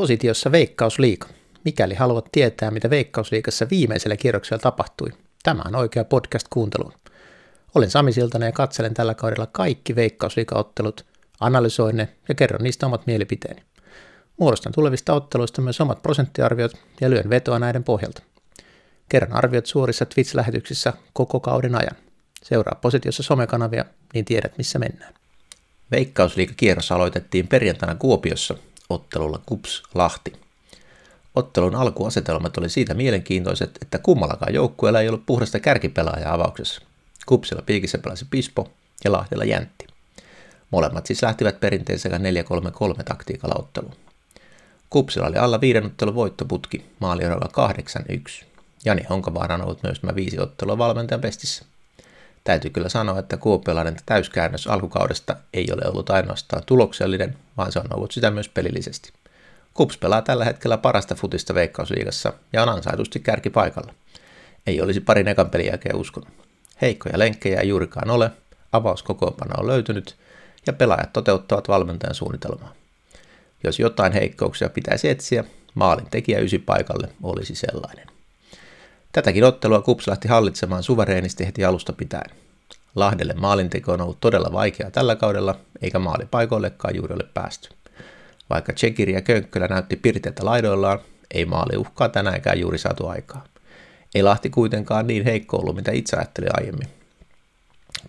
Positiossa Veikkausliiga. Mikäli haluat tietää, mitä Veikkausliigassa viimeisellä kierroksella tapahtui, tämä on oikea podcast kuuntelu. Olen Sami Siltanen ja katselen tällä kaudella kaikki Veikkausliiga-ottelut, analysoin ne ja kerron niistä omat mielipiteeni. Muodostan tulevista otteluista myös omat prosenttiarviot ja lyön vetoa näiden pohjalta. Kerron arviot suorissa Twitch-lähetyksissä koko kauden ajan. Seuraa positiossa somekanavia, niin tiedät missä mennään. Veikkausliiga-kierros aloitettiin perjantaina Kuopiossa ottelulla Kups Lahti. Ottelun alkuasetelmat oli siitä mielenkiintoiset, että kummallakaan joukkueella ei ollut puhdasta kärkipelaajaa avauksessa. Kupsilla piikissä pelasi Pispo ja Lahdella Jäntti. Molemmat siis lähtivät perinteisellä 4-3-3 taktiikalla otteluun. Kupsilla oli alla viiden ottelun voittoputki maalierolla 8-1. Jani Honkavaara on ollut myös nämä viisi ottelua valmentajan pestissä. Täytyy kyllä sanoa, että kuopiolainen täyskäännös alkukaudesta ei ole ollut ainoastaan tuloksellinen, vaan se on ollut sitä myös pelillisesti. Kups pelaa tällä hetkellä parasta futista Veikkausliigassa ja on ansaitusti kärkipaikalla. Ei olisi parin ekan pelin jälkeen uskonut. Heikkoja lenkkejä ei juurikaan ole, avauskokoonpano on löytynyt ja pelaajat toteuttavat valmentajan suunnitelmaa. Jos jotain heikkouksia pitäisi etsiä, maalin tekijä ysi paikalle olisi sellainen. Tätäkin ottelua Kups lähti hallitsemaan suvereenisti heti alusta pitäen. Lahdelle maalinteko on ollut todella vaikeaa tällä kaudella, eikä maalipaikoillekaan juuri ole päästy. Vaikka Tsekiri ja Könkkölä näytti pirteitä laidoillaan, ei maali uhkaa tänäänkään juuri saatu aikaa. Ei Lahti kuitenkaan niin heikko ollut, mitä itse ajattelin aiemmin.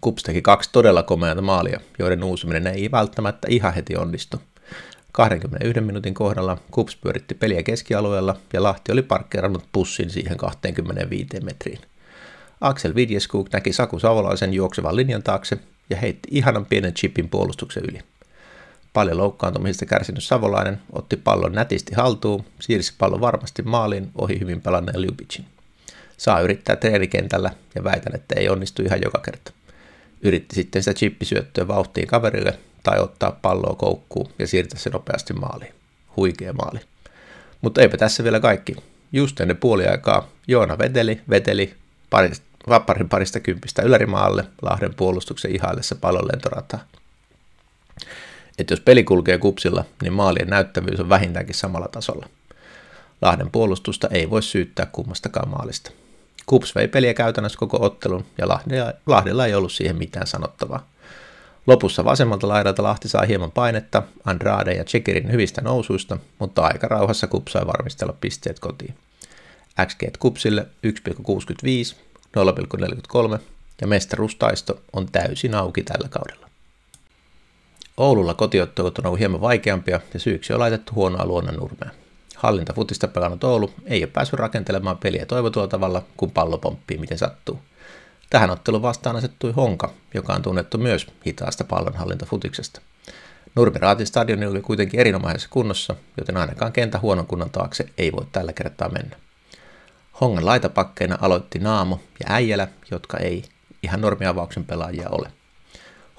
Kups teki kaksi todella komeata maalia, joiden uusiminen ei välttämättä ihan heti onnistu. 21 minuutin kohdalla Kups pyöritti peliä keskialueella ja Lahti oli parkkeerannut pussin siihen 25 metriin. Axel Vidjeskuk näki Saku Savolaisen juoksevan linjan taakse ja heitti ihanan pienen chipin puolustuksen yli. Paljon loukkaantumisesta kärsinyt Savolainen otti pallon nätisti haltuun, siirsi pallon varmasti maaliin ohi hyvin pelanneen Ljubicin. Saa yrittää treenikentällä ja väitän, että ei onnistu ihan joka kerta. Yritti sitten sitä chippisyöttöä vauhtiin kaverille, tai ottaa palloa koukkuun ja siirtää se nopeasti maaliin. Huikea maali. Mutta eipä tässä vielä kaikki. Just ennen puoliaikaa Joona veteli, veteli parista, vapparin parista kympistä ylärimaalle Lahden puolustuksen ihaillessa pallon lentorataa. Että jos peli kulkee kupsilla, niin maalien näyttävyys on vähintäänkin samalla tasolla. Lahden puolustusta ei voi syyttää kummastakaan maalista. Kups vei peliä käytännössä koko ottelun ja Lahdella ei ollut siihen mitään sanottavaa. Lopussa vasemmalta laidalta Lahti saa hieman painetta Andrade ja Tsekerin hyvistä nousuista, mutta aika rauhassa Kup sai varmistella pisteet kotiin. XG Kupsille 1,65, 0,43 ja mestaruustaisto on täysin auki tällä kaudella. Oululla kotiottelut on ollut hieman vaikeampia ja syyksi on laitettu huonoa luonnonnurmea. Hallintafutista pelannut Oulu ei ole päässyt rakentelemaan peliä toivotulla tavalla, kun pallo pomppii miten sattuu. Tähän ottelun vastaan asettui Honka, joka on tunnettu myös hitaasta pallonhallintafutiksesta. Nurmiraatin stadioni oli kuitenkin erinomaisessa kunnossa, joten ainakaan kentä huonon kunnon taakse ei voi tällä kertaa mennä. Hongan laitapakkeina aloitti Naamo ja Äijälä, jotka ei ihan normiavauksen pelaajia ole.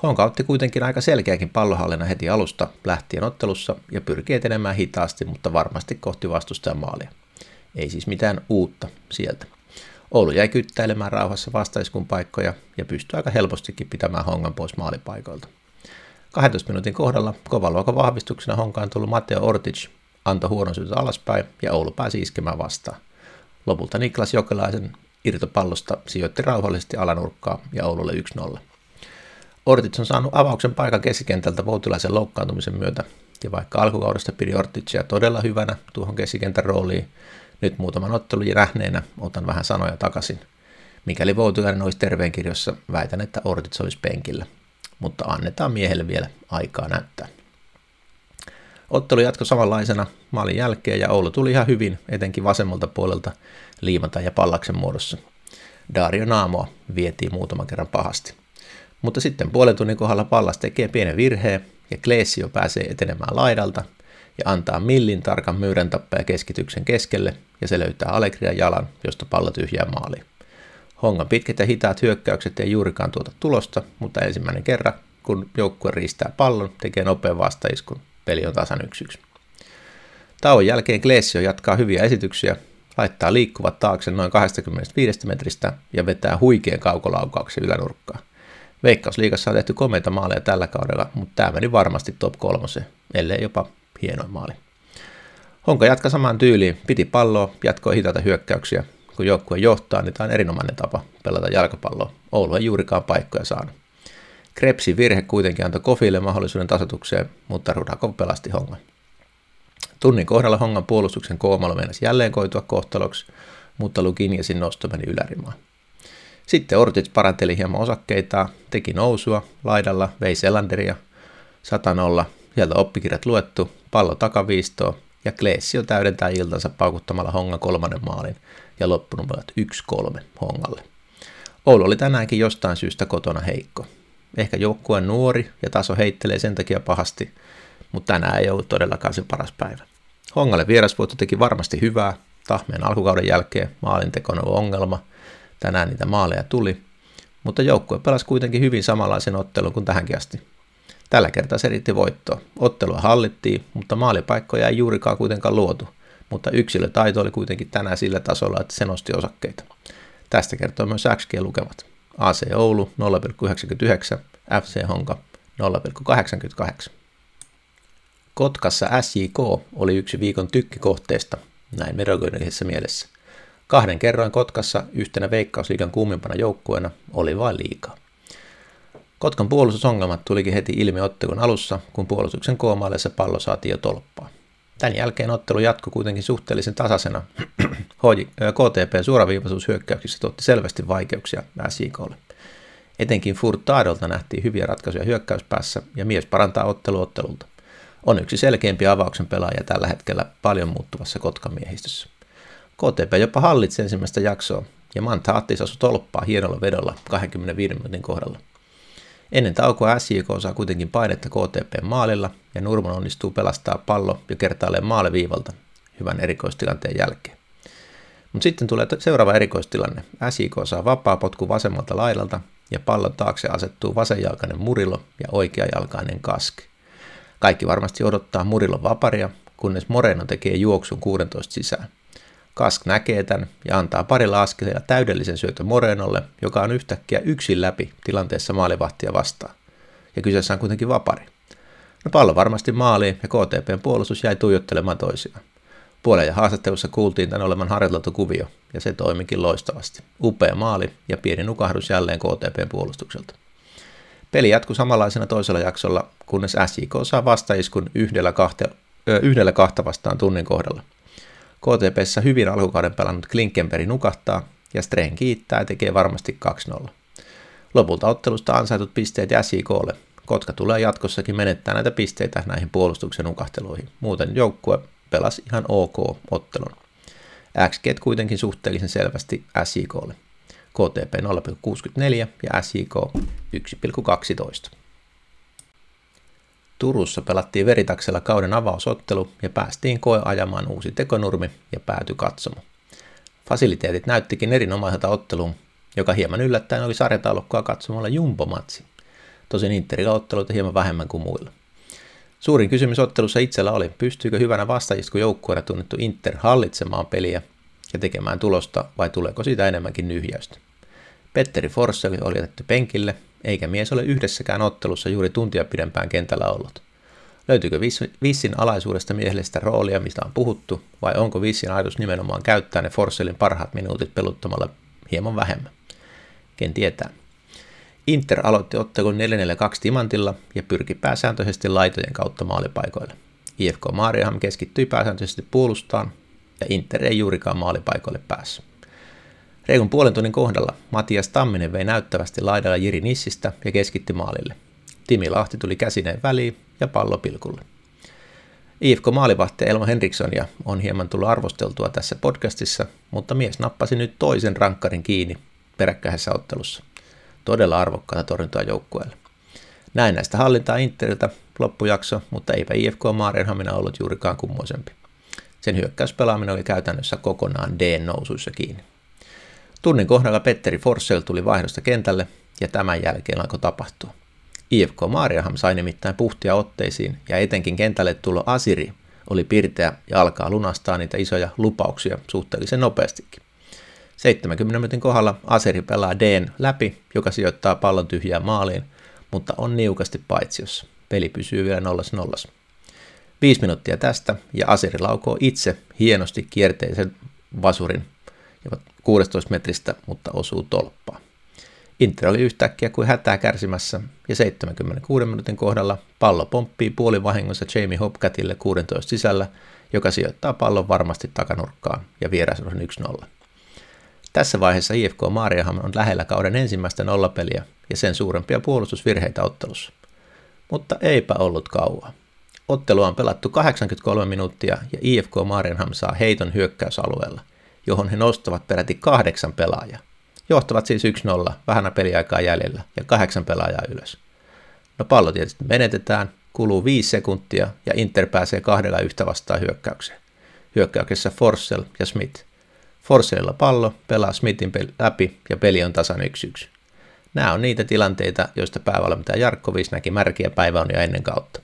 Honka otti kuitenkin aika selkeäkin pallohallinnan heti alusta lähtien ottelussa ja pyrkii etenemään hitaasti, mutta varmasti kohti vastustajan maalia. Ei siis mitään uutta sieltä. Oulu jäi kyttäilemään rauhassa vastaiskun paikkoja ja pystyi aika helpostikin pitämään Hongan pois maalipaikoilta. 12 minuutin kohdalla kovaluokan vahvistuksena Honkaan tullut Matteo Ortic antoi huonon syytä alaspäin ja Oulu pääsi iskemään vastaan. Lopulta Niklas Jokelaisen irtopallosta sijoitti rauhallisesti alanurkkaa ja Oululle 1-0. Ortic on saanut avauksen paikan keskikentältä Voutilaisen loukkaantumisen myötä, ja vaikka alkukaudesta pidi Orticia todella hyvänä tuohon keskikentän rooliin, nyt muutaman ottelun nähneenä otan vähän sanoja takaisin. Mikäli Voutilainen olisi terveenkirjossa, väitän, että Ortiz olisi penkillä. Mutta annetaan miehelle vielä aikaa näyttää. Ottelu jatkoi samanlaisena maalin jälkeen ja Oulu tuli ihan hyvin, etenkin vasemmalta puolelta liimata ja pallaksen muodossa. Dario Naamoa vietiin muutaman kerran pahasti. Mutta sitten puolen tunnin kohdalla pallas tekee pienen virheen ja Klesio pääsee etenemään laidalta ja antaa millin tarkan myyrän tappaja keskityksen keskelle ja se löytää Allegrian jalan, josta pallo tyhjää maaliin. Hongan pitkät ja hitaat hyökkäykset ei juurikaan tuota tulosta, mutta ensimmäinen kerran, kun joukkue riistää pallon, tekee nopean vastaiskun. Peli on tasan 1-1. Tauon jälkeen Glesio jatkaa hyviä esityksiä, laittaa liikkuvat taakse noin 25 metristä ja vetää huikean kaukolaukauksen ylänurkkaan. Veikkausliigassa on tehty komeita maaleja tällä kaudella, mutta tämä meni varmasti top kolmoseen, ellei jopa hienoin maali. Honka jatka samaan tyyliin, piti palloa, jatkoi hitaita hyökkäyksiä. Kun joukkue johtaa, niin tämä on erinomainen tapa pelata jalkapalloa. Oulu ei juurikaan paikkoja saanut. Krepsin virhe kuitenkin antoi Kofille mahdollisuuden tasotukseen, mutta Rudakov pelasti Hongan. Tunnin kohdalla Hongan puolustuksen koomalla meinasi jälleen koitua kohtaloksi, mutta Lukinjesin nosto meni ylärimaan. Sitten Ortiz paranteli hieman osakkeita, teki nousua, laidalla vei Selanderia, 100 sieltä oppikirjat luettu, pallo takaviistoa ja Kleessio täydentää iltansa paukuttamalla Hongan kolmannen maalin ja loppunumerot 1-3 Hongalle. Oulu oli tänäänkin jostain syystä kotona heikko. Ehkä joukkue nuori ja taso heittelee sen takia pahasti, mutta tänään ei ollut todellakaan se paras päivä. Hongalle vierasvoitto teki varmasti hyvää. Tahmeen alkukauden jälkeen maalinteko on ongelma. Tänään niitä maaleja tuli, mutta joukkue pelasi kuitenkin hyvin samanlaisen ottelun kuin tähänkin asti. Tällä kertaa se riitti voittoa. Ottelua hallittiin, mutta maalipaikkoja ei juurikaan kuitenkaan luotu, mutta yksilötaito oli kuitenkin tänään sillä tasolla, että se nosti osakkeita. Tästä kertoo myös XG-lukemat. AC Oulu 0,99, FC Honka 0,88. Kotkassa SJK oli yksi viikon tykkikohteesta, näin merogoinillisessa mielessä. Kahden kerroin Kotkassa yhtenä veikkausliikan kuumimpana joukkueena oli vain liikaa. Kotkan puolustusongelmat tulikin heti ilmi ottelun alussa, kun puolustuksen koomailleessa pallo saatiin jo tolppaa. Tämän jälkeen ottelu jatkui kuitenkin suhteellisen tasaisena. KTP suoraviivaisuus hyökkäyksissä tuotti selvästi vaikeuksia SJKlle. Etenkin Furtadolta nähtiin hyviä ratkaisuja hyökkäyspäässä ja mies parantaa ottelu ottelulta. On yksi selkeämpi avauksen pelaaja tällä hetkellä paljon muuttuvassa Kotkan miehistössä. KTP jopa hallitsi ensimmäistä jaksoa ja Mantaattis asui tolppaa hienolla vedolla 25 minuutin kohdalla. Ennen taukoa SJK saa kuitenkin painetta KTP maalilla ja Nurman onnistuu pelastaa pallo ja kertaalee maaleviivalta hyvän erikoistilanteen jälkeen. Mutta sitten tulee seuraava erikoistilanne. SJK saa vapaa potku vasemmalta laidalta ja pallon taakse asettuu vasenjalkainen Murilo ja oikeajalkainen Kaski. Kaikki varmasti odottaa Murilon vaparia, kunnes Moreno tekee juoksun 16 sisään. Kask näkee tämän ja antaa parilla askeleella täydellisen syötön Morenolle, joka on yhtäkkiä yksin läpi tilanteessa maalivahtia vastaan. Ja kyseessä on kuitenkin vapari. No pallo varmasti maaliin ja KTPn puolustus jäi tuijottelemaan toisiaan. Puolen ja haastattelussa kuultiin tämän olevan harjoiteltu kuvio, ja se toimikin loistavasti. Upea maali ja pieni nukahdus jälleen KTPn puolustukselta. Peli jatkui samanlaisena toisella jaksolla, kunnes SJK saa vastaiskun yhdellä, kahte, ö, yhdellä kahta vastaan tunnin kohdalla. KTPssä hyvin alkukauden pelannut Klinkenberg nukahtaa ja Strehn kiittää ja tekee varmasti 2-0. Lopulta ottelusta ansaitut pisteet SJKlle. Kotka tulee jatkossakin menettää näitä pisteitä näihin puolustuksen nukahteluihin. Muuten joukkue pelasi ihan ok ottelun. XG kuitenkin suhteellisen selvästi SJKlle. KTP 0,64 ja SJK 1,12. Turussa pelattiin veritaksella kauden avausottelu ja päästiin koeajamaan uusi tekonurmi ja pääty katsomo. Fasiliteetit näyttikin erinomaiselta otteluun, joka hieman yllättäen oli sarjataulukkoa katsomalla jumbomatsi. Tosin Interillä otteluita hieman vähemmän kuin muilla. Suurin kysymys ottelussa itsellä oli, pystyykö hyvänä joukkueena tunnettu Inter hallitsemaan peliä ja tekemään tulosta vai tuleeko siitä enemmänkin nyhjäystä. Petteri Forsseli oli jätetty penkille eikä mies ole yhdessäkään ottelussa juuri tuntia pidempään kentällä ollut. Löytyykö Vissin alaisuudesta miehelle sitä roolia, mistä on puhuttu, vai onko Vissin ajatus nimenomaan käyttää ne Forsellin parhaat minuutit peluttamalla hieman vähemmän? Ken tietää. Inter aloitti ottelun 4-4-2 timantilla ja pyrki pääsääntöisesti laitojen kautta maalipaikoille. IFK Maariaham keskittyi pääsääntöisesti puolustaan ja Inter ei juurikaan maalipaikoille päässyt. Reikun puolen tunnin kohdalla Matias Tamminen vei näyttävästi laidalla Jiri Nissistä ja keskitti maalille. Timi Lahti tuli käsineen väliin ja pallo pilkulle. IFK maalivahti Elmo Henrikssonia on hieman tullut arvosteltua tässä podcastissa, mutta mies nappasi nyt toisen rankkarin kiinni peräkkäisessä ottelussa. Todella arvokkaata torjuntaa joukkueelle. Näin näistä hallintaa Interiltä loppujakso, mutta eipä IFK Maarienhamina ollut juurikaan kummoisempi. Sen hyökkäyspelaaminen oli käytännössä kokonaan D-nousuissa kiinni. Tunnin kohdalla Petteri Forssell tuli vaihdosta kentälle ja tämän jälkeen alkoi tapahtua. IFK Maariaham sai nimittäin puhtia otteisiin ja etenkin kentälle tulo Asiri oli pirteä ja alkaa lunastaa niitä isoja lupauksia suhteellisen nopeastikin. 70 minuutin kohdalla Aseri pelaa Dn läpi, joka sijoittaa pallon tyhjään maaliin, mutta on niukasti paitsiossa. Peli pysyy vielä 0 0 Viisi minuuttia tästä ja Aseri laukoo itse hienosti kierteisen vasurin 16 metristä, mutta osuu tolppaan. Inter oli yhtäkkiä kuin hätää kärsimässä ja 76 minuutin kohdalla pallo pomppii puolivahingossa Jamie Hopcatille 16 sisällä, joka sijoittaa pallon varmasti takanurkkaan ja vieras on 1-0. Tässä vaiheessa IFK Maariaham on lähellä kauden ensimmäistä nollapeliä ja sen suurempia puolustusvirheitä ottelussa. Mutta eipä ollut kauaa. Ottelua on pelattu 83 minuuttia ja IFK Maarianham saa heiton hyökkäysalueella, johon he nostavat peräti kahdeksan pelaajaa. Johtavat siis 1-0, vähän peliaikaa jäljellä ja kahdeksan pelaajaa ylös. No pallo tietysti menetetään, kuluu viisi sekuntia ja Inter pääsee kahdella yhtä vastaan hyökkäykseen. Hyökkäyksessä Forssell ja Smith. Forsellilla pallo pelaa Smithin läpi ja peli on tasan 1-1. Nämä on niitä tilanteita, joista päävalmentaja Jarkkovis näki märkiä päiväunia ennen kautta.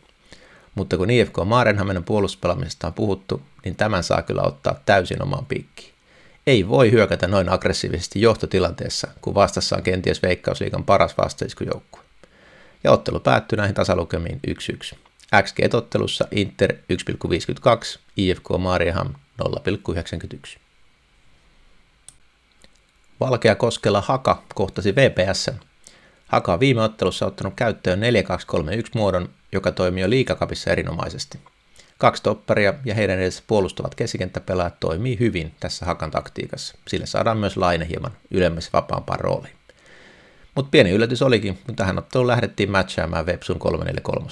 Mutta kun IFK Maarenhaminan puolustuspelaamisesta on puhuttu, niin tämän saa kyllä ottaa täysin omaan piikkiin. Ei voi hyökätä noin aggressiivisesti johtotilanteessa, kun vastassa on kenties Veikkausliikan paras vastaiskujoukkue. Ja ottelu päättyi näihin tasalukemiin 1-1. XG-ottelussa Inter 1,52, IFK Maariaham 0,91. Valkea koskella Haka kohtasi VPS. Haka on viime ottelussa ottanut käyttöön 4-2-3-1 muodon, joka toimii jo liikakapissa erinomaisesti. Kaksi topparia ja heidän edessä puolustavat keskikenttäpelaajat toimii hyvin tässä Hakan taktiikassa. Sillä saadaan myös Laine hieman ylemmässä vapaampaan rooliin. Mutta pieni yllätys olikin, kun tähän otteluun lähdettiin matchaamaan Websun 343.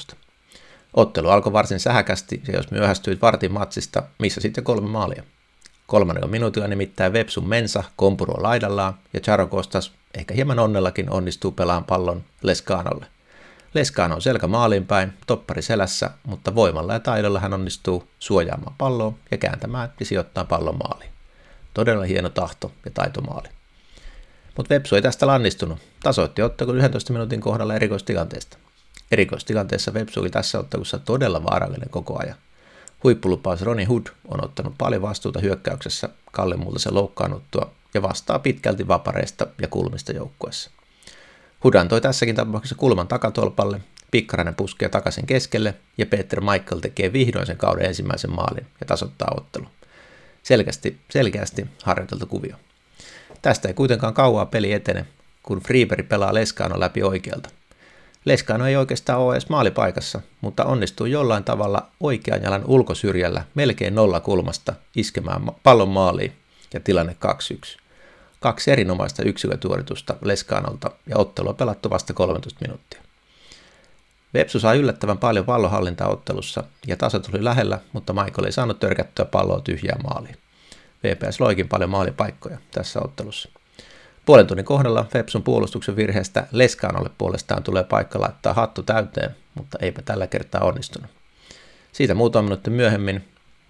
Ottelu alkoi varsin sähäkästi ja jos myöhästyit vartin matsista, missä sitten kolme maalia. Kolmannella minuutilla nimittäin Vepsun Mensa kompuroi laidallaan ja Charo Kostas ehkä hieman onnellakin onnistuu pelaan pallon Lescanolle. Lescano on selkä maaliin päin, toppari selässä, mutta voimalla ja taidolla hän onnistuu suojaamaan palloa ja kääntämään ja sijoittaa pallon maaliin. Todella hieno tahto ja taitomaali. Mutta Vepsu ei tästä lannistunut. Tasoitti ottelun 11 minuutin kohdalla erikoistilanteesta. Erikoistilanteessa Vepsu oli tässä ottelussa todella vaarallinen koko ajan. Huippulupaus Roni Hood on ottanut paljon vastuuta hyökkäyksessä Kalle Multasen loukkaannuttua ja vastaa pitkälti vapareista ja kulmista joukkueessa. Hood antoi tässäkin tapauksessa kulman takatolpalle, Pikkarainen puskee takaisin keskelle ja Peter Michael tekee vihdoin sen kauden ensimmäisen maalin ja tasoittaa ottelu. Selkeästi, selkeästi harjoiteltu kuvio. Tästä ei kuitenkaan kauaa peli etene, kun Freeberi pelaa Leskaano läpi oikealta. Leskaano ei oikeastaan ole edes maalipaikassa, mutta onnistuu jollain tavalla oikean jalan ulkosyrjällä melkein nolla kulmasta iskemään pallon maaliin ja tilanne 2-1. Kaksi erinomaista yksilötuoritusta Leskaanolta ja ottelu on pelattu vasta 13 minuuttia. Vepsu saa yllättävän paljon pallonhallintaa ottelussa ja taso tuli lähellä, mutta Michael ei saanut törkättyä palloa tyhjään maaliin. VPS loikin paljon maalipaikkoja tässä ottelussa. Puolen tunnin kohdalla Fepsun puolustuksen virheestä Leskaanolle puolestaan tulee paikka laittaa hattu täyteen, mutta eipä tällä kertaa onnistunut. Siitä muutama minuutti myöhemmin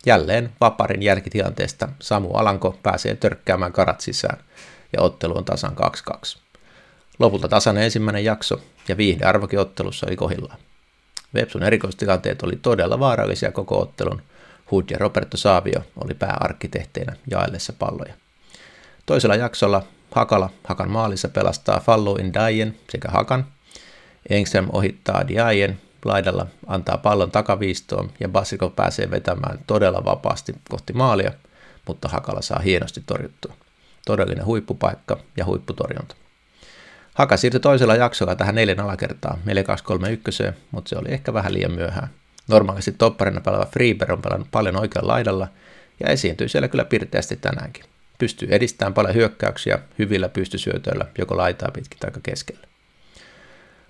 jälleen Vaparin jälkitilanteesta Samu Alanko pääsee törkkäämään karat sisään ja ottelu on tasan 2-2. Lopulta tasainen ensimmäinen jakso ja viihdearvokin ottelussa oli kohillaan. Vepsun erikoistilanteet oli todella vaarallisia koko ottelun. Hood ja Roberto Savio oli pääarkkitehteinä jaellessa palloja. Toisella jaksolla Hakala Hakan maalissa pelastaa Fallo in Daien sekä Hakan. Engström ohittaa Diaien laidalla, antaa pallon takaviistoon ja Basiko pääsee vetämään todella vapaasti kohti maalia, mutta Hakala saa hienosti torjuttua. Todellinen huippupaikka ja huipputorjunta. Haka siirtyi toisella jaksolla tähän neljän alakertaa 4231, mutta se oli ehkä vähän liian myöhään. Normaalisti topparina pelaava Freeber on pelannut paljon oikealla laidalla ja esiintyy siellä kyllä pirteästi tänäänkin. Pystyy edistämään paljon hyökkäyksiä hyvillä pystysyötöillä, joko laitaa pitkin tai keskellä.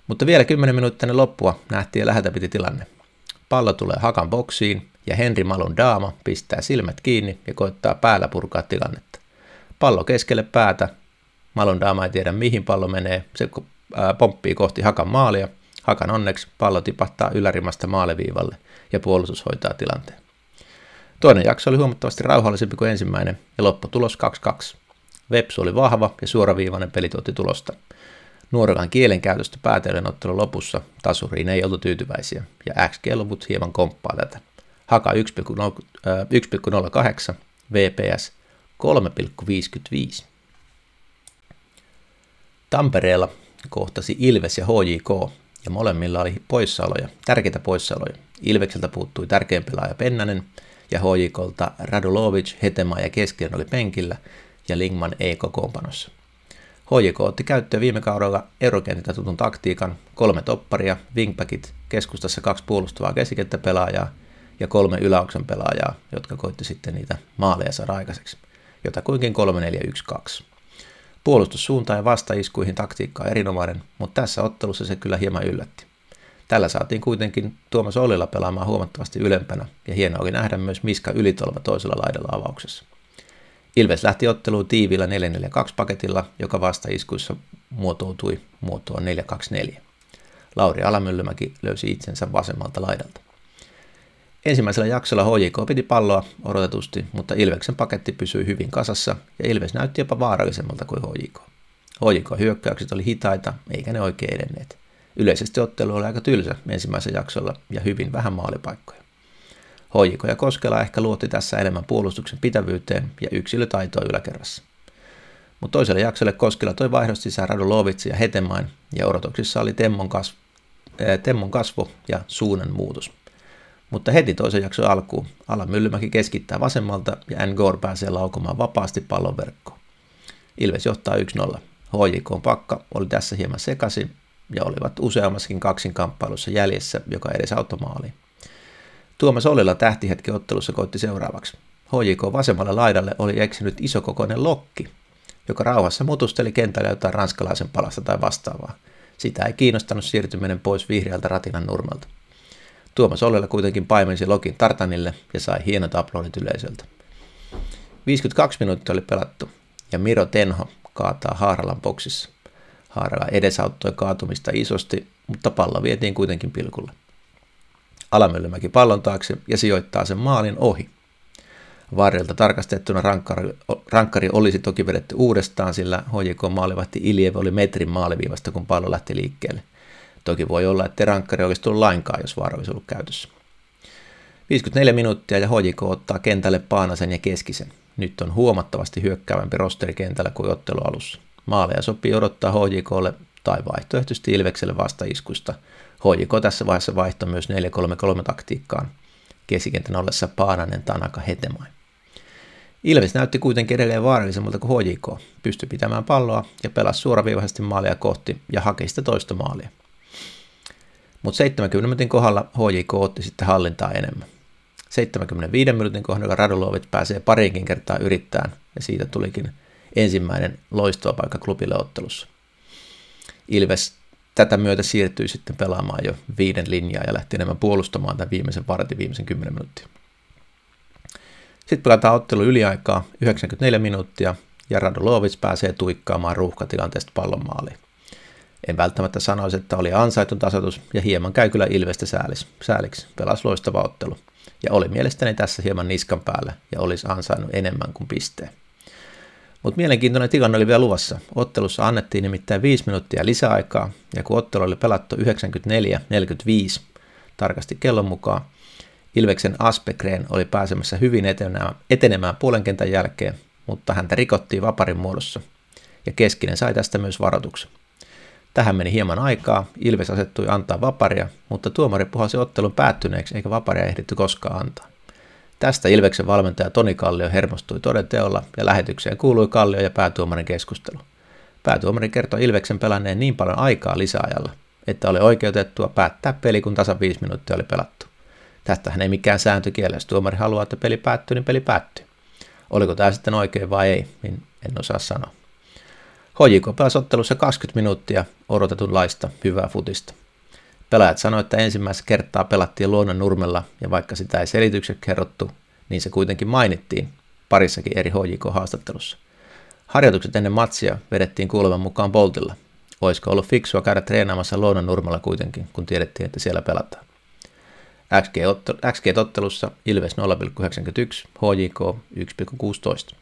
Mutta vielä 10 minuuttia loppua nähtiin läheltä piti tilanne. Pallo tulee hakan boksiin ja Henri Malon daama pistää silmät kiinni ja koittaa päällä purkaa tilannetta. Pallo keskelle päätä. Malon daama ei tiedä mihin pallo menee. Se pomppii kohti hakan maalia. Hakan onneksi pallo tipahtaa ylärimasta maaleviivalle ja puolustus hoitaa tilanteen. Toinen jakso oli huomattavasti rauhallisempi kuin ensimmäinen ja lopputulos 2-2. Vepsu oli vahva ja suoraviivainen peli tuotti tulosta. Nuorekan kielenkäytöstä päätellen ottelun lopussa tasuriin ei oltu tyytyväisiä ja XG-luvut hieman komppaa tätä. Haka 1,08, VPS 3,55. Tampereella kohtasi Ilves ja HJK ja molemmilla oli poissaoloja, tärkeitä poissaoloja. Ilvekseltä puuttui tärkein pelaaja Pennanen ja HJKlta Radulovic, Hetema ja Keskinen oli penkillä ja Lingman ei kokoonpanossa. HJK otti käyttöön viime kaudella eurokentiltä tutun taktiikan, kolme topparia, wingbackit, keskustassa kaksi puolustavaa keskikenttäpelaajaa ja kolme yläoksen pelaajaa, jotka koitti sitten niitä maaleja saada aikaiseksi, jota kuinkin 3-4-1-2. Puolustussuunta ja vastaiskuihin taktiikka on erinomainen, mutta tässä ottelussa se kyllä hieman yllätti. Tällä saatiin kuitenkin Tuomas Ollilla pelaamaan huomattavasti ylempänä, ja hienoa oli nähdä myös Miska ylitolva toisella laidalla avauksessa. Ilves lähti otteluun tiivillä 4-4-2 paketilla, joka vastaiskuissa muotoutui muotoon 4-2-4. Lauri Alamyllymäki löysi itsensä vasemmalta laidalta. Ensimmäisellä jaksolla HJK piti palloa odotetusti, mutta Ilveksen paketti pysyi hyvin kasassa ja Ilves näytti jopa vaarallisemmalta kuin HJK. HJK hyökkäykset oli hitaita, eikä ne oikein edenneet. Yleisesti ottelu oli aika tylsä ensimmäisellä jaksolla ja hyvin vähän maalipaikkoja. HJK ja Koskela ehkä luotti tässä enemmän puolustuksen pitävyyteen ja yksilötaitoa yläkerrassa. Mutta toiselle jaksolle Koskela toi vaihdosti sisään Radulovitsi ja Hetemain ja odotuksissa oli Temmon, kasv- äh, Temmon kasvu ja suunnan muutos. Mutta heti toisen jakson alkuun Ala Myllymäki keskittää vasemmalta ja Ngor pääsee laukomaan vapaasti pallon. Ilves johtaa 1-0. HJK pakka oli tässä hieman sekaisin ja olivat useammaskin kaksinkamppailussa jäljessä, joka edes automaaliin. Tuomas Ollila tähtihetki ottelussa koitti seuraavaksi. HJK vasemmalle laidalle oli eksynyt isokokoinen lokki, joka rauhassa mutusteli kentällä jotain ranskalaisen palasta tai vastaavaa. Sitä ei kiinnostanut siirtyminen pois vihreältä ratinan nurmelta. Tuomas Ollila kuitenkin paimensi Lokin Tartanille ja sai hienot aplodit yleisöltä. 52 minuuttia oli pelattu ja Miro Tenho kaataa Haaralan boksissa. Haarala edesauttoi kaatumista isosti, mutta pallo vietiin kuitenkin pilkulle. Alamyllymäki pallon taakse ja sijoittaa sen maalin ohi. Varrelta tarkastettuna rankkari, rankkari olisi toki vedetty uudestaan, sillä HJK maalivahti Iljev oli metrin maaliviivasta, kun pallo lähti liikkeelle. Toki voi olla, että rankkari olisi tullut lainkaan, jos vaara olisi ollut käytössä. 54 minuuttia ja HJK ottaa kentälle Paanasen ja Keskisen. Nyt on huomattavasti hyökkäävämpi rosteri kentällä kuin ottelualussa. Maaleja sopii odottaa HJKlle tai vaihtoehtoisesti Ilvekselle vastaiskusta. HJK tässä vaiheessa vaihtoi myös 4-3-3 taktiikkaan. Keskikentän ollessa Paananen, Tanaka, Hetemai. Ilves näytti kuitenkin edelleen vaarallisemmalta kuin HJK. Pystyi pitämään palloa ja pelasi suoraviivaisesti maalia kohti ja haki sitä toista maalia. Mutta 70 minuutin kohdalla HJK otti sitten hallintaa enemmän. 75 minuutin kohdalla Radulovit pääsee pariinkin kertaa yrittämään ja siitä tulikin ensimmäinen loistava paikka klubille ottelussa. Ilves tätä myötä siirtyi sitten pelaamaan jo viiden linjaa ja lähti enemmän puolustamaan tämän viimeisen vartin viimeisen 10 minuuttia. Sitten pelataan ottelu yliaikaa 94 minuuttia ja Radulovic pääsee tuikkaamaan ruuhkatilanteesta pallon maaliin. En välttämättä sanoisi, että oli ansaitu tasoitus ja hieman käy kyllä Ilvestä säälis, sääliksi. Pelas loistava ottelu. Ja oli mielestäni tässä hieman niskan päällä ja olisi ansainnut enemmän kuin pisteen. Mutta mielenkiintoinen tilanne oli vielä luvassa. Ottelussa annettiin nimittäin 5 minuuttia lisäaikaa, ja kun ottelu oli pelattu 94-45 tarkasti kellon mukaan, Ilveksen Aspekreen oli pääsemässä hyvin etenemään, etenemään puolenkentän jälkeen, mutta häntä rikottiin vaparin muodossa, ja Keskinen sai tästä myös varoituksen. Tähän meni hieman aikaa, Ilves asettui antaa vaparia, mutta tuomari puhalsi ottelun päättyneeksi eikä vaparia ehditty koskaan antaa. Tästä Ilveksen valmentaja Toni Kallio hermostui todenteolla ja lähetykseen kuului Kallio ja päätuomarin keskustelu. Päätuomari kertoi Ilveksen pelanneen niin paljon aikaa lisäajalla, että oli oikeutettua päättää peli, kun tasa viisi minuuttia oli pelattu. Tästähän ei mikään sääntö kiellä, jos tuomari haluaa, että peli päättyy, niin peli päättyy. Oliko tämä sitten oikein vai ei, niin en osaa sanoa. HJK pääsi ottelussa 20 minuuttia odotetunlaista hyvää futista. Pelaajat sanoivat, että ensimmäistä kertaa pelattiin luonnon nurmella ja vaikka sitä ei selitykset kerrottu, niin se kuitenkin mainittiin parissakin eri HJK-haastattelussa. Harjoitukset ennen matsia vedettiin kuuleman mukaan Boltilla. Olisiko ollut fiksua käydä treenaamassa luonnon nurmella kuitenkin, kun tiedettiin, että siellä pelataan. XG-ottelussa Ilves 0,91, HJK 1,16.